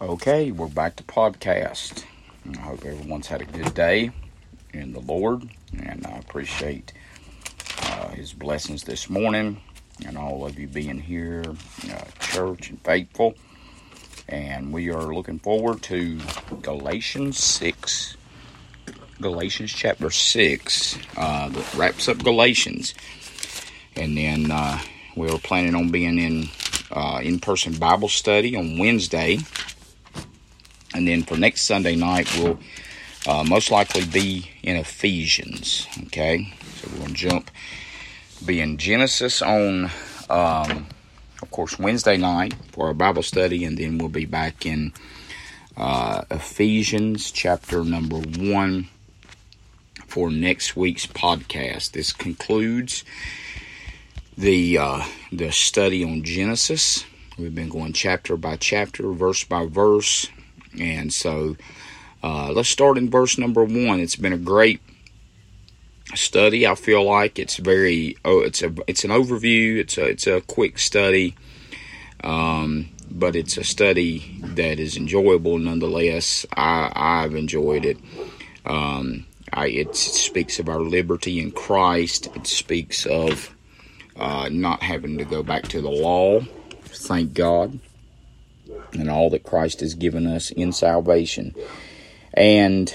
Okay, we're back to podcast. I hope everyone's had a good day in the Lord, and I appreciate uh, His blessings this morning, and all of you being here, uh, church and faithful. And we are looking forward to Galatians six, Galatians chapter six, uh, that wraps up Galatians, and then uh, we are planning on being in uh, in-person Bible study on Wednesday and then for next Sunday night, we'll uh, most likely be in Ephesians. Okay, so we're going to jump, be in Genesis on, um, of course, Wednesday night for our Bible study, and then we'll be back in uh, Ephesians chapter number one for next week's podcast. This concludes the uh, the study on Genesis. We've been going chapter by chapter, verse by verse and so uh, let's start in verse number one. It's been a great study. I feel like it's very oh, it's a it's an overview. It's a it's a quick study, um, but it's a study that is enjoyable nonetheless. I I've enjoyed it. Um, I, it speaks of our liberty in Christ. It speaks of uh, not having to go back to the law. Thank God and all that Christ has given us in salvation. And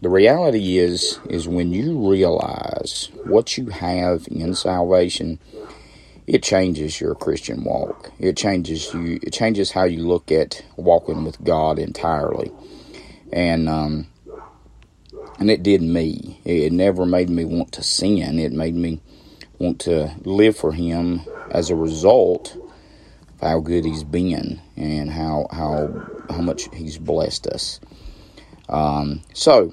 the reality is is when you realize what you have in salvation, it changes your Christian walk. It changes you. It changes how you look at walking with God entirely. And um, and it did me. It never made me want to sin. It made me want to live for Him as a result how good he's been and how how how much he's blessed us. Um, so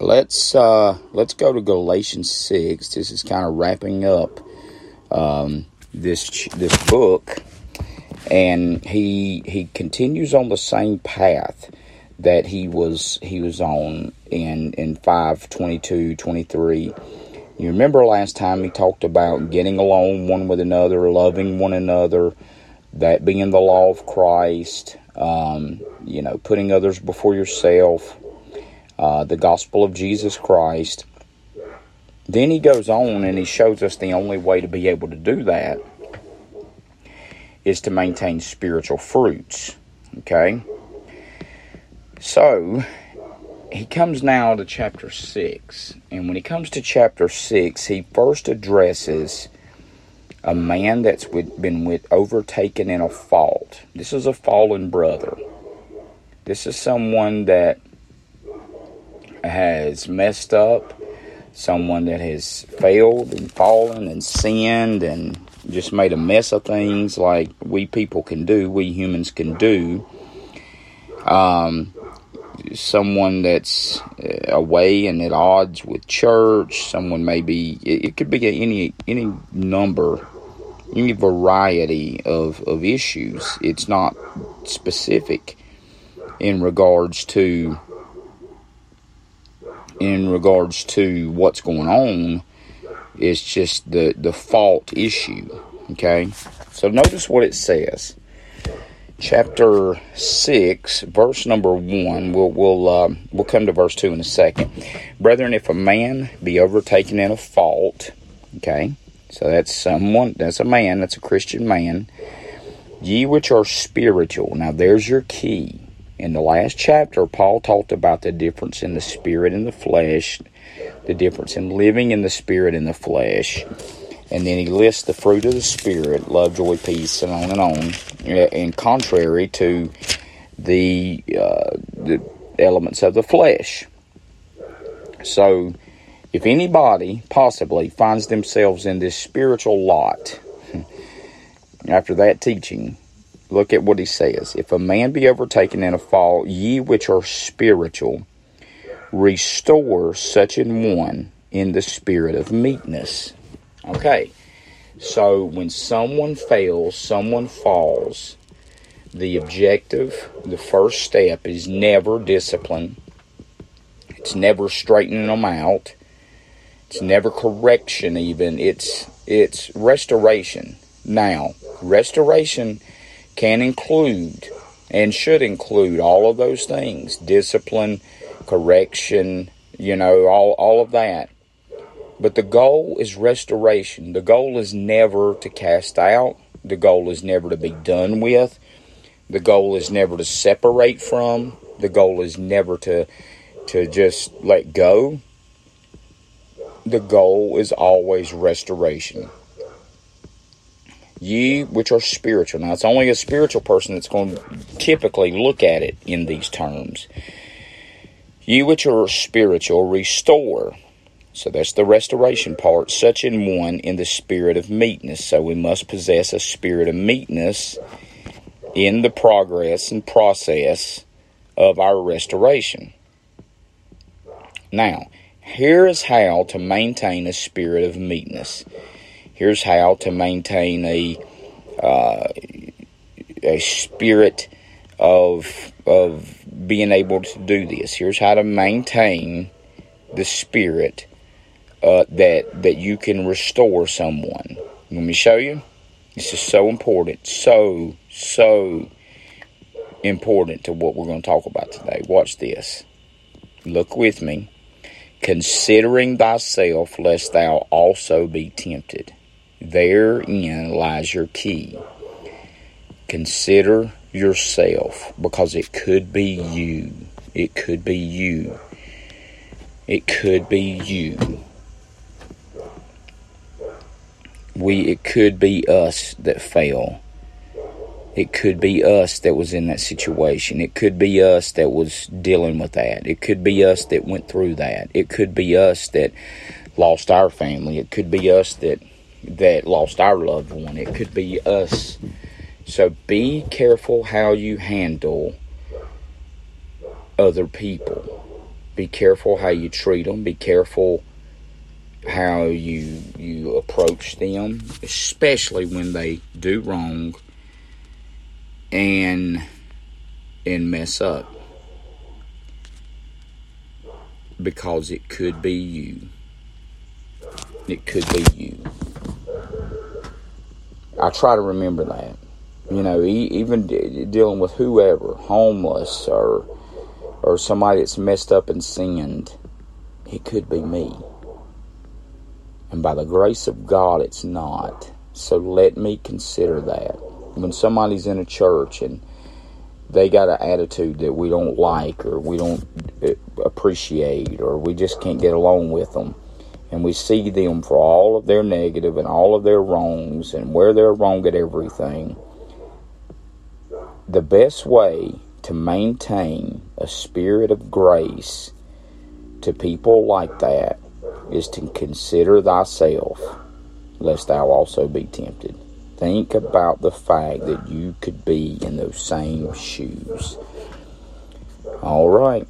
let's uh, let's go to Galatians six. This is kind of wrapping up um, this this book, and he he continues on the same path that he was he was on in in 5 22 23 you remember last time he talked about getting along one with another, loving one another, that being the law of Christ, um, you know, putting others before yourself, uh, the gospel of Jesus Christ. Then he goes on and he shows us the only way to be able to do that is to maintain spiritual fruits. Okay? So, he comes now to chapter 6. And when he comes to chapter 6, he first addresses a man that's with, been with overtaken in a fault. This is a fallen brother. This is someone that has messed up, someone that has failed and fallen and sinned and just made a mess of things like we people can do, we humans can do. Um, someone that's uh, away and at odds with church. Someone maybe it, it could be any any number, any variety of of issues. It's not specific in regards to in regards to what's going on. It's just the the fault issue. Okay, so notice what it says chapter 6 verse number 1 we'll we'll uh, we'll come to verse 2 in a second. Brethren if a man be overtaken in a fault okay so that's someone that's a man that's a christian man ye which are spiritual now there's your key. In the last chapter paul talked about the difference in the spirit and the flesh the difference in living in the spirit and the flesh and then he lists the fruit of the Spirit love, joy, peace, and on and on, and contrary to the, uh, the elements of the flesh. So, if anybody possibly finds themselves in this spiritual lot after that teaching, look at what he says. If a man be overtaken in a fault, ye which are spiritual, restore such an one in the spirit of meekness. Okay, so when someone fails, someone falls, the objective, the first step is never discipline. It's never straightening them out. It's never correction even. It's it's restoration. Now, restoration can include and should include all of those things discipline, correction, you know, all, all of that. But the goal is restoration. The goal is never to cast out, the goal is never to be done with, the goal is never to separate from, the goal is never to, to just let go. The goal is always restoration ye which are spiritual. Now, it's only a spiritual person that's going to typically look at it in these terms. Ye which are spiritual, restore. So that's the restoration part. Such in one in the spirit of meekness. So we must possess a spirit of meekness in the progress and process of our restoration. Now, here is how to maintain a spirit of meekness here's how to maintain a uh, a spirit of of being able to do this. Here's how to maintain the spirit uh, that that you can restore someone. Let me show you. This is so important, so so important to what we're going to talk about today. Watch this. Look with me. Considering thyself, lest thou also be tempted. Therein lies your key. Consider yourself because it could be you. It could be you. It could be you. We it could be us that fell. It could be us that was in that situation. It could be us that was dealing with that. It could be us that went through that. It could be us that lost our family. It could be us that that lost our loved one. It could be us. So be careful how you handle other people. Be careful how you treat them. Be careful how you you approach them, especially when they do wrong and and mess up. Because it could be you. It could be you. I try to remember that. You know, even dealing with whoever, homeless or or somebody that's messed up and sinned, it could be me. And by the grace of God, it's not. So let me consider that. When somebody's in a church and they got an attitude that we don't like or we don't uh, appreciate or we just can't get along with them, and we see them for all of their negative and all of their wrongs and where they're wrong at everything, the best way to maintain a spirit of grace to people like that is to consider thyself, lest thou also be tempted. Think about the fact that you could be in those same shoes. All right.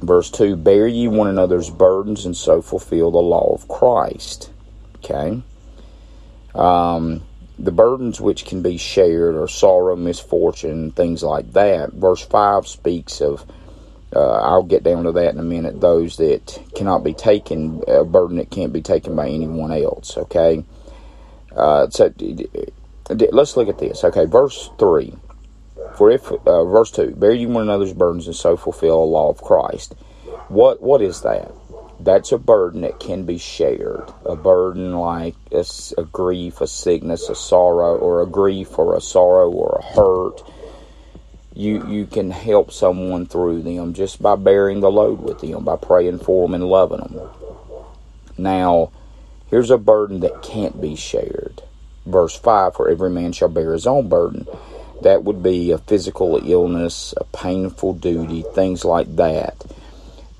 Verse 2 Bear ye one another's burdens and so fulfill the law of Christ. Okay? Um, the burdens which can be shared are sorrow, misfortune, things like that. Verse 5 speaks of, uh, I'll get down to that in a minute, those that cannot be taken, a burden that can't be taken by anyone else. Okay? Uh, so let's look at this. Okay, verse 3 for if, uh, verse 2, bear you one another's burdens and so fulfill the law of Christ. What What is that? That's a burden that can be shared. A burden like a, a grief, a sickness, a sorrow, or a grief or a sorrow or a hurt. You, you can help someone through them just by bearing the load with them, by praying for them and loving them. Now, here's a burden that can't be shared. Verse 5 For every man shall bear his own burden that would be a physical illness, a painful duty, things like that,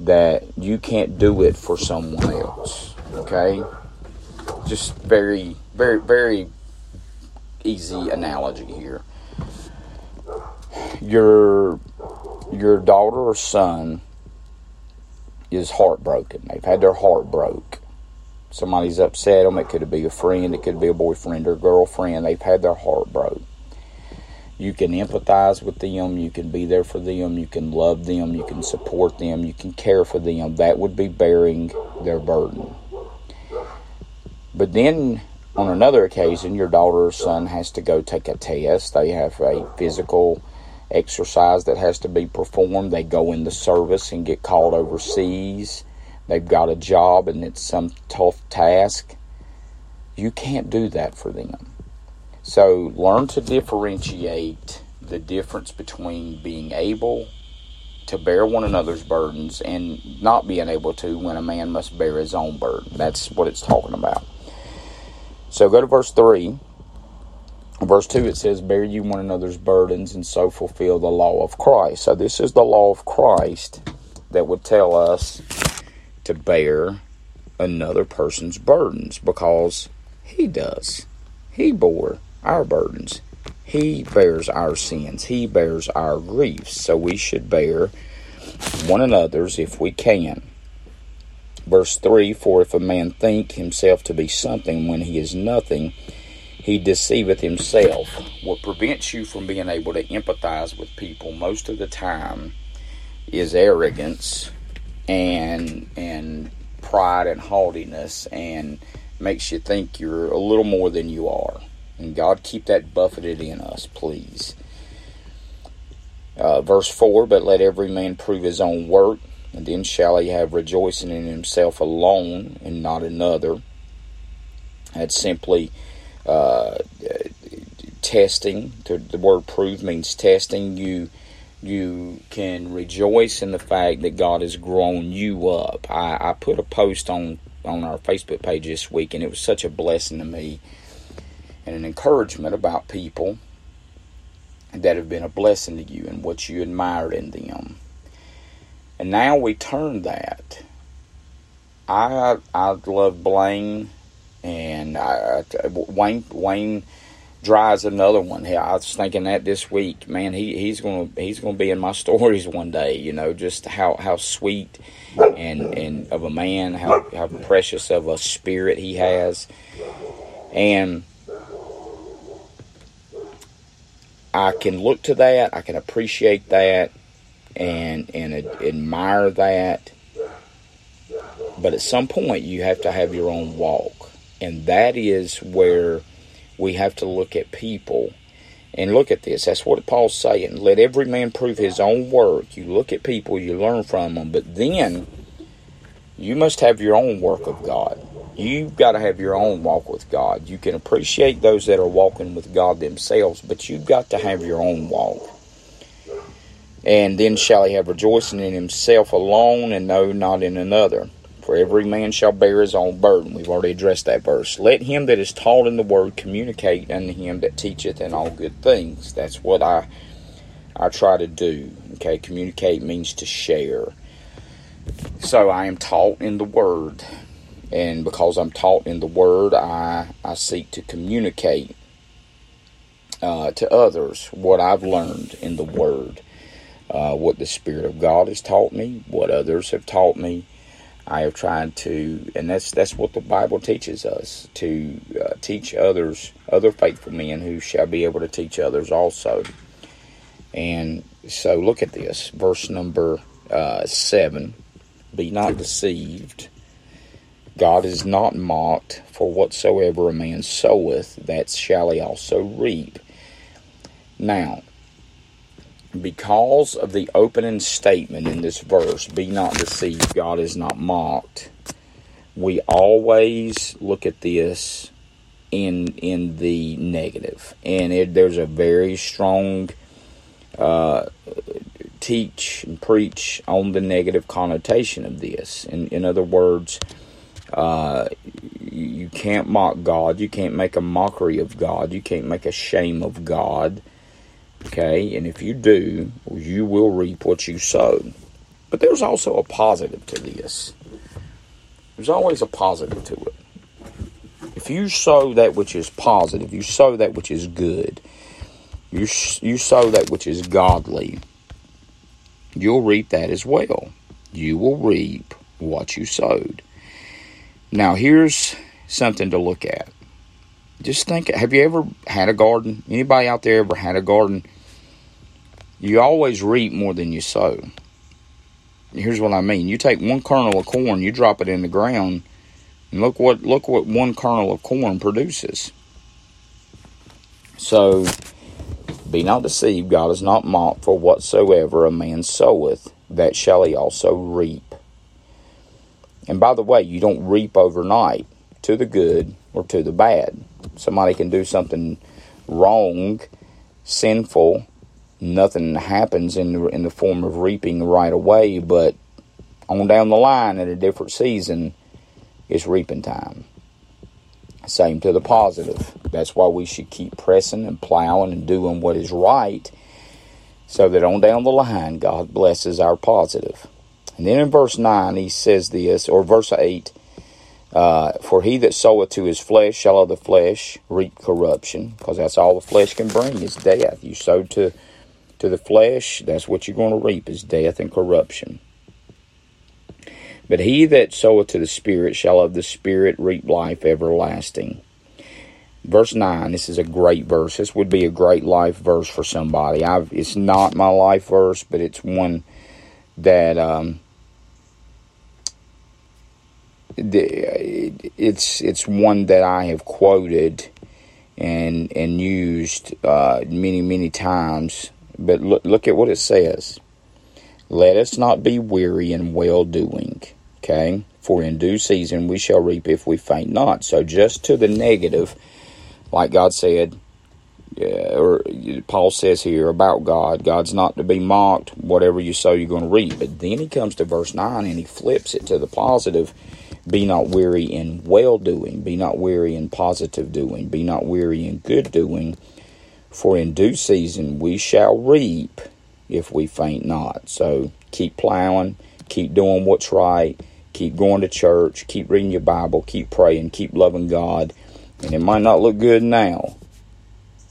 that you can't do it for someone else. Okay? Just very, very, very easy analogy here. Your your daughter or son is heartbroken. They've had their heart broke. Somebody's upset them. It could be a friend. It could be a boyfriend or girlfriend. They've had their heart broke you can empathize with them, you can be there for them, you can love them, you can support them, you can care for them. That would be bearing their burden. But then on another occasion, your daughter or son has to go take a test. They have a physical exercise that has to be performed. They go in the service and get called overseas. They've got a job and it's some tough task. You can't do that for them. So learn to differentiate the difference between being able to bear one another's burdens and not being able to when a man must bear his own burden. That's what it's talking about. So go to verse 3. Verse 2 it says, Bear you one another's burdens and so fulfill the law of Christ. So this is the law of Christ that would tell us to bear another person's burdens because he does. He bore our burdens. He bears our sins. He bears our griefs. So we should bear one another's if we can. Verse 3 For if a man think himself to be something when he is nothing, he deceiveth himself. What prevents you from being able to empathize with people most of the time is arrogance and and pride and haughtiness and makes you think you're a little more than you are. And God, keep that buffeted in us, please. Uh, verse 4 But let every man prove his own work, and then shall he have rejoicing in himself alone and not another. That's simply uh, testing. The word prove means testing. You you can rejoice in the fact that God has grown you up. I, I put a post on on our Facebook page this week, and it was such a blessing to me and an encouragement about people that have been a blessing to you and what you admired in them. And now we turn that. I I love Blaine and I, Wayne Wayne Dry's another one. I was thinking that this week, man. He he's gonna he's gonna be in my stories one day. You know, just how how sweet and and of a man, how how precious of a spirit he has, and I can look to that, I can appreciate that, and and admire that. But at some point, you have to have your own walk, and that is where we have to look at people and look at this. That's what Paul's saying. Let every man prove his own work. You look at people, you learn from them, but then you must have your own work of God. You've got to have your own walk with God. You can appreciate those that are walking with God themselves, but you've got to have your own walk. And then shall he have rejoicing in himself alone and no, not in another. For every man shall bear his own burden. We've already addressed that verse. Let him that is taught in the word communicate unto him that teacheth in all good things. That's what I I try to do. Okay, communicate means to share. So I am taught in the word and because I'm taught in the Word, I, I seek to communicate uh, to others what I've learned in the Word, uh, what the Spirit of God has taught me, what others have taught me. I have tried to, and that's that's what the Bible teaches us to uh, teach others, other faithful men who shall be able to teach others also. And so, look at this, verse number uh, seven: Be not deceived God is not mocked, for whatsoever a man soweth, that shall he also reap. Now, because of the opening statement in this verse, be not deceived, God is not mocked, we always look at this in in the. And it, there's a very strong uh, teach and preach on the negative connotation of this. In, in other words, uh, you can't mock God. You can't make a mockery of God. You can't make a shame of God. Okay? And if you do, you will reap what you sow. But there's also a positive to this. There's always a positive to it. If you sow that which is positive, you sow that which is good, you, you sow that which is godly, you'll reap that as well. You will reap what you sowed. Now, here's something to look at. Just think have you ever had a garden? Anybody out there ever had a garden? You always reap more than you sow. Here's what I mean. You take one kernel of corn, you drop it in the ground, and look what look what one kernel of corn produces. So Be not deceived, God is not mocked, for whatsoever a man soweth, that shall he also reap. And by the way, you don't reap overnight to the good or to the bad. Somebody can do something wrong, sinful, nothing happens in the, in the form of reaping right away, but on down the line at a different season, it's reaping time. Same to the positive. That's why we should keep pressing and plowing and doing what is right so that on down the line, God blesses our positive. And then in verse 9, he says this, or verse 8, uh, For he that soweth to his flesh shall of the flesh reap corruption, because that's all the flesh can bring is death. You sow to, to the flesh, that's what you're going to reap is death and corruption. But he that soweth to the Spirit shall of the Spirit reap life everlasting. Verse 9, this is a great verse. This would be a great life verse for somebody. I've, it's not my life verse, but it's one that um, it's it's one that I have quoted and and used uh, many many times. But look look at what it says. Let us not be weary in well doing. Okay? For in due season we shall reap if we faint not. So, just to the negative, like God said, uh, or Paul says here about God, God's not to be mocked. Whatever you sow, you're going to reap. But then he comes to verse 9 and he flips it to the positive. Be not weary in well doing, be not weary in positive doing, be not weary in good doing. For in due season we shall reap if we faint not. So keep plowing, keep doing what's right, keep going to church, keep reading your Bible, keep praying, keep loving God. And it might not look good now,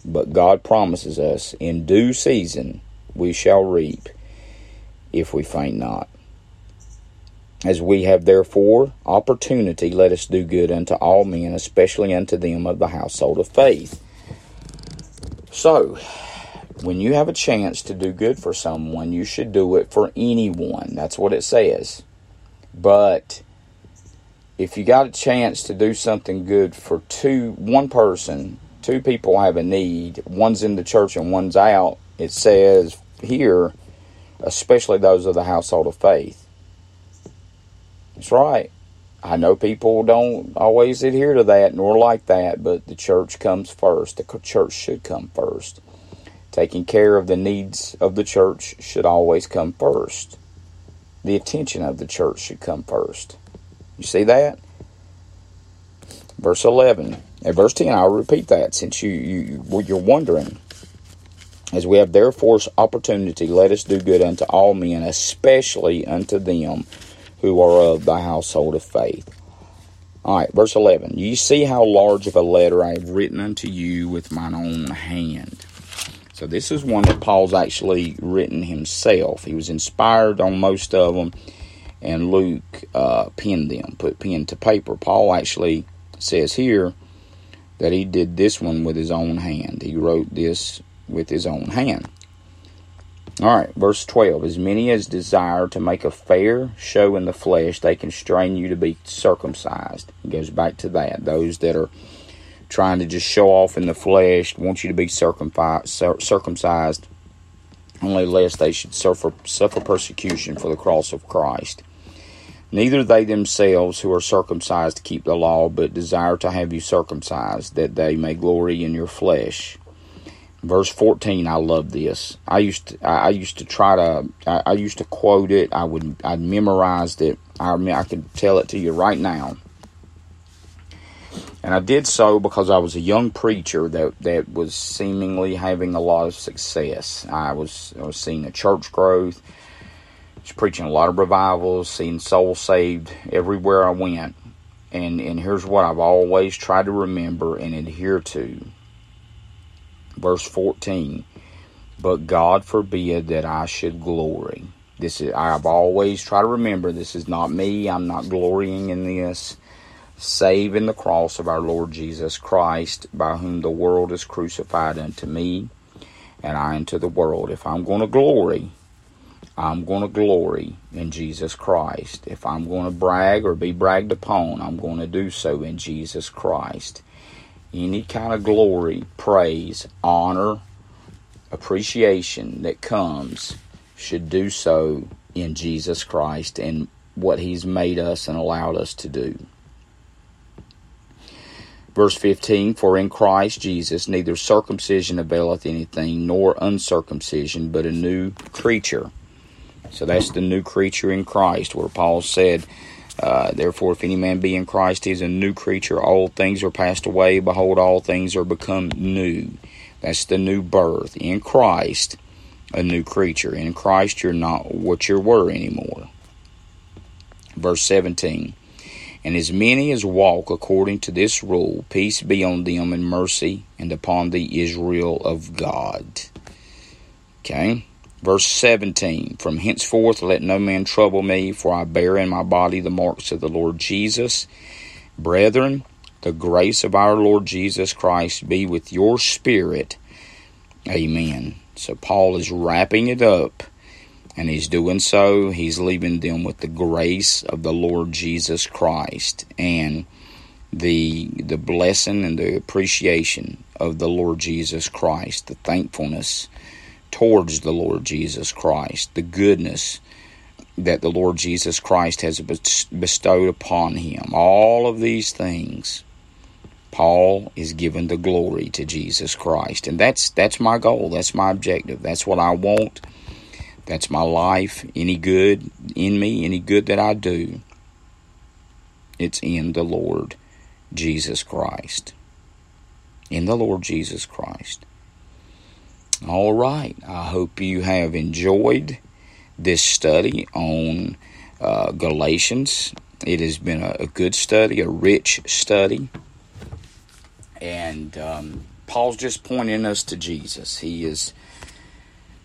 but God promises us in due season we shall reap if we faint not. As we have therefore opportunity, let us do good unto all men, especially unto them of the household of faith. So, when you have a chance to do good for someone, you should do it for anyone. That's what it says. But if you got a chance to do something good for two one person, two people have a need, one's in the church and one's out, it says here, especially those of the household of faith. That's right. I know people don't always adhere to that nor like that, but the church comes first. The church should come first. Taking care of the needs of the church should always come first the attention of the church should come first. You see that? Verse 11. And verse 10, I'll repeat that since you, you, you're wondering. As we have therefore opportunity, let us do good unto all men, especially unto them who are of the household of faith. All right, verse 11. You see how large of a letter I have written unto you with mine own hand. So this is one that Paul's actually written himself. He was inspired on most of them, and Luke uh, penned them, put pen to paper. Paul actually says here that he did this one with his own hand. He wrote this with his own hand. All right, verse 12. As many as desire to make a fair show in the flesh, they constrain you to be circumcised. It goes back to that. Those that are trying to just show off in the flesh, want you to be circumcised, only lest they should suffer, suffer persecution for the cross of Christ. Neither they themselves who are circumcised keep the law, but desire to have you circumcised, that they may glory in your flesh. Verse 14, I love this. I used to, I used to try to, I, I used to quote it. I would, I'd memorized it. I, I could tell it to you right now. And I did so because I was a young preacher that, that was seemingly having a lot of success. I was I was seeing a church growth, was preaching a lot of revivals, seeing souls saved everywhere I went. And and here's what I've always tried to remember and adhere to. Verse 14. But God forbid that I should glory. This is I've always tried to remember this is not me. I'm not glorying in this save in the cross of our Lord Jesus Christ, by whom the world is crucified unto me, and I unto the world. If I'm going to glory, I'm going to glory in Jesus Christ. If I'm going to brag or be bragged upon, I'm going to do so in Jesus Christ. Any kind of glory, praise, honor, appreciation that comes should do so in Jesus Christ and what He's made us and allowed us to do. Verse 15 For in Christ Jesus neither circumcision availeth anything, nor uncircumcision, but a new creature. So that's the new creature in Christ, where Paul said, uh, Therefore, if any man be in Christ, he is a new creature. All things are passed away. Behold, all things are become new. That's the new birth. In Christ, a new creature. In Christ, you're not what you were anymore. Verse 17 And as many as walk according to this rule, peace be on them and mercy, and upon the Israel of God. Okay? Verse 17 From henceforth let no man trouble me, for I bear in my body the marks of the Lord Jesus. Brethren, the grace of our Lord Jesus Christ be with your spirit. Amen. So Paul is wrapping it up, and he's doing so. He's leaving them with the grace of the Lord Jesus Christ and the the blessing and the appreciation of the Lord Jesus Christ, the thankfulness towards the Lord Jesus Christ, the goodness that the Lord Jesus Christ has bestowed upon him. All of these things Paul is giving the glory to Jesus Christ. And that's that's my goal. That's my objective. That's what I want. That's my life. Any good in me, any good that I do, it's in the Lord Jesus Christ. In the Lord Jesus Christ. All right. I hope you have enjoyed this study on uh, Galatians. It has been a, a good study, a rich study. And um, Paul's just pointing us to Jesus. He is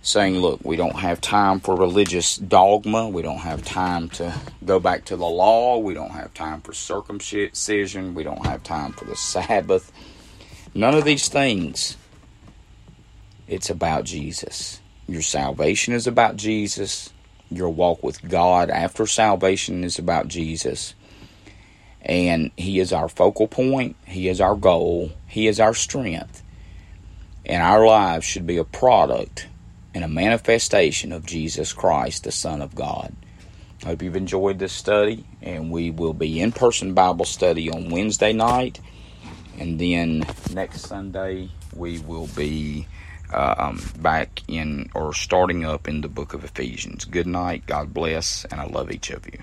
saying, look, we don't have time for religious dogma. We don't have time to go back to the law. We don't have time for circumcision. We don't have time for the Sabbath. None of these things. It's about Jesus. Your salvation is about Jesus. Your walk with God after salvation is about Jesus. And He is our focal point, He is our goal, He is our strength. And our lives should be a product and a manifestation of Jesus Christ, the Son of God. I hope you've enjoyed this study, and we will be in person Bible study on Wednesday night. And then next Sunday, we will be um, back in or starting up in the book of Ephesians. Good night, God bless, and I love each of you.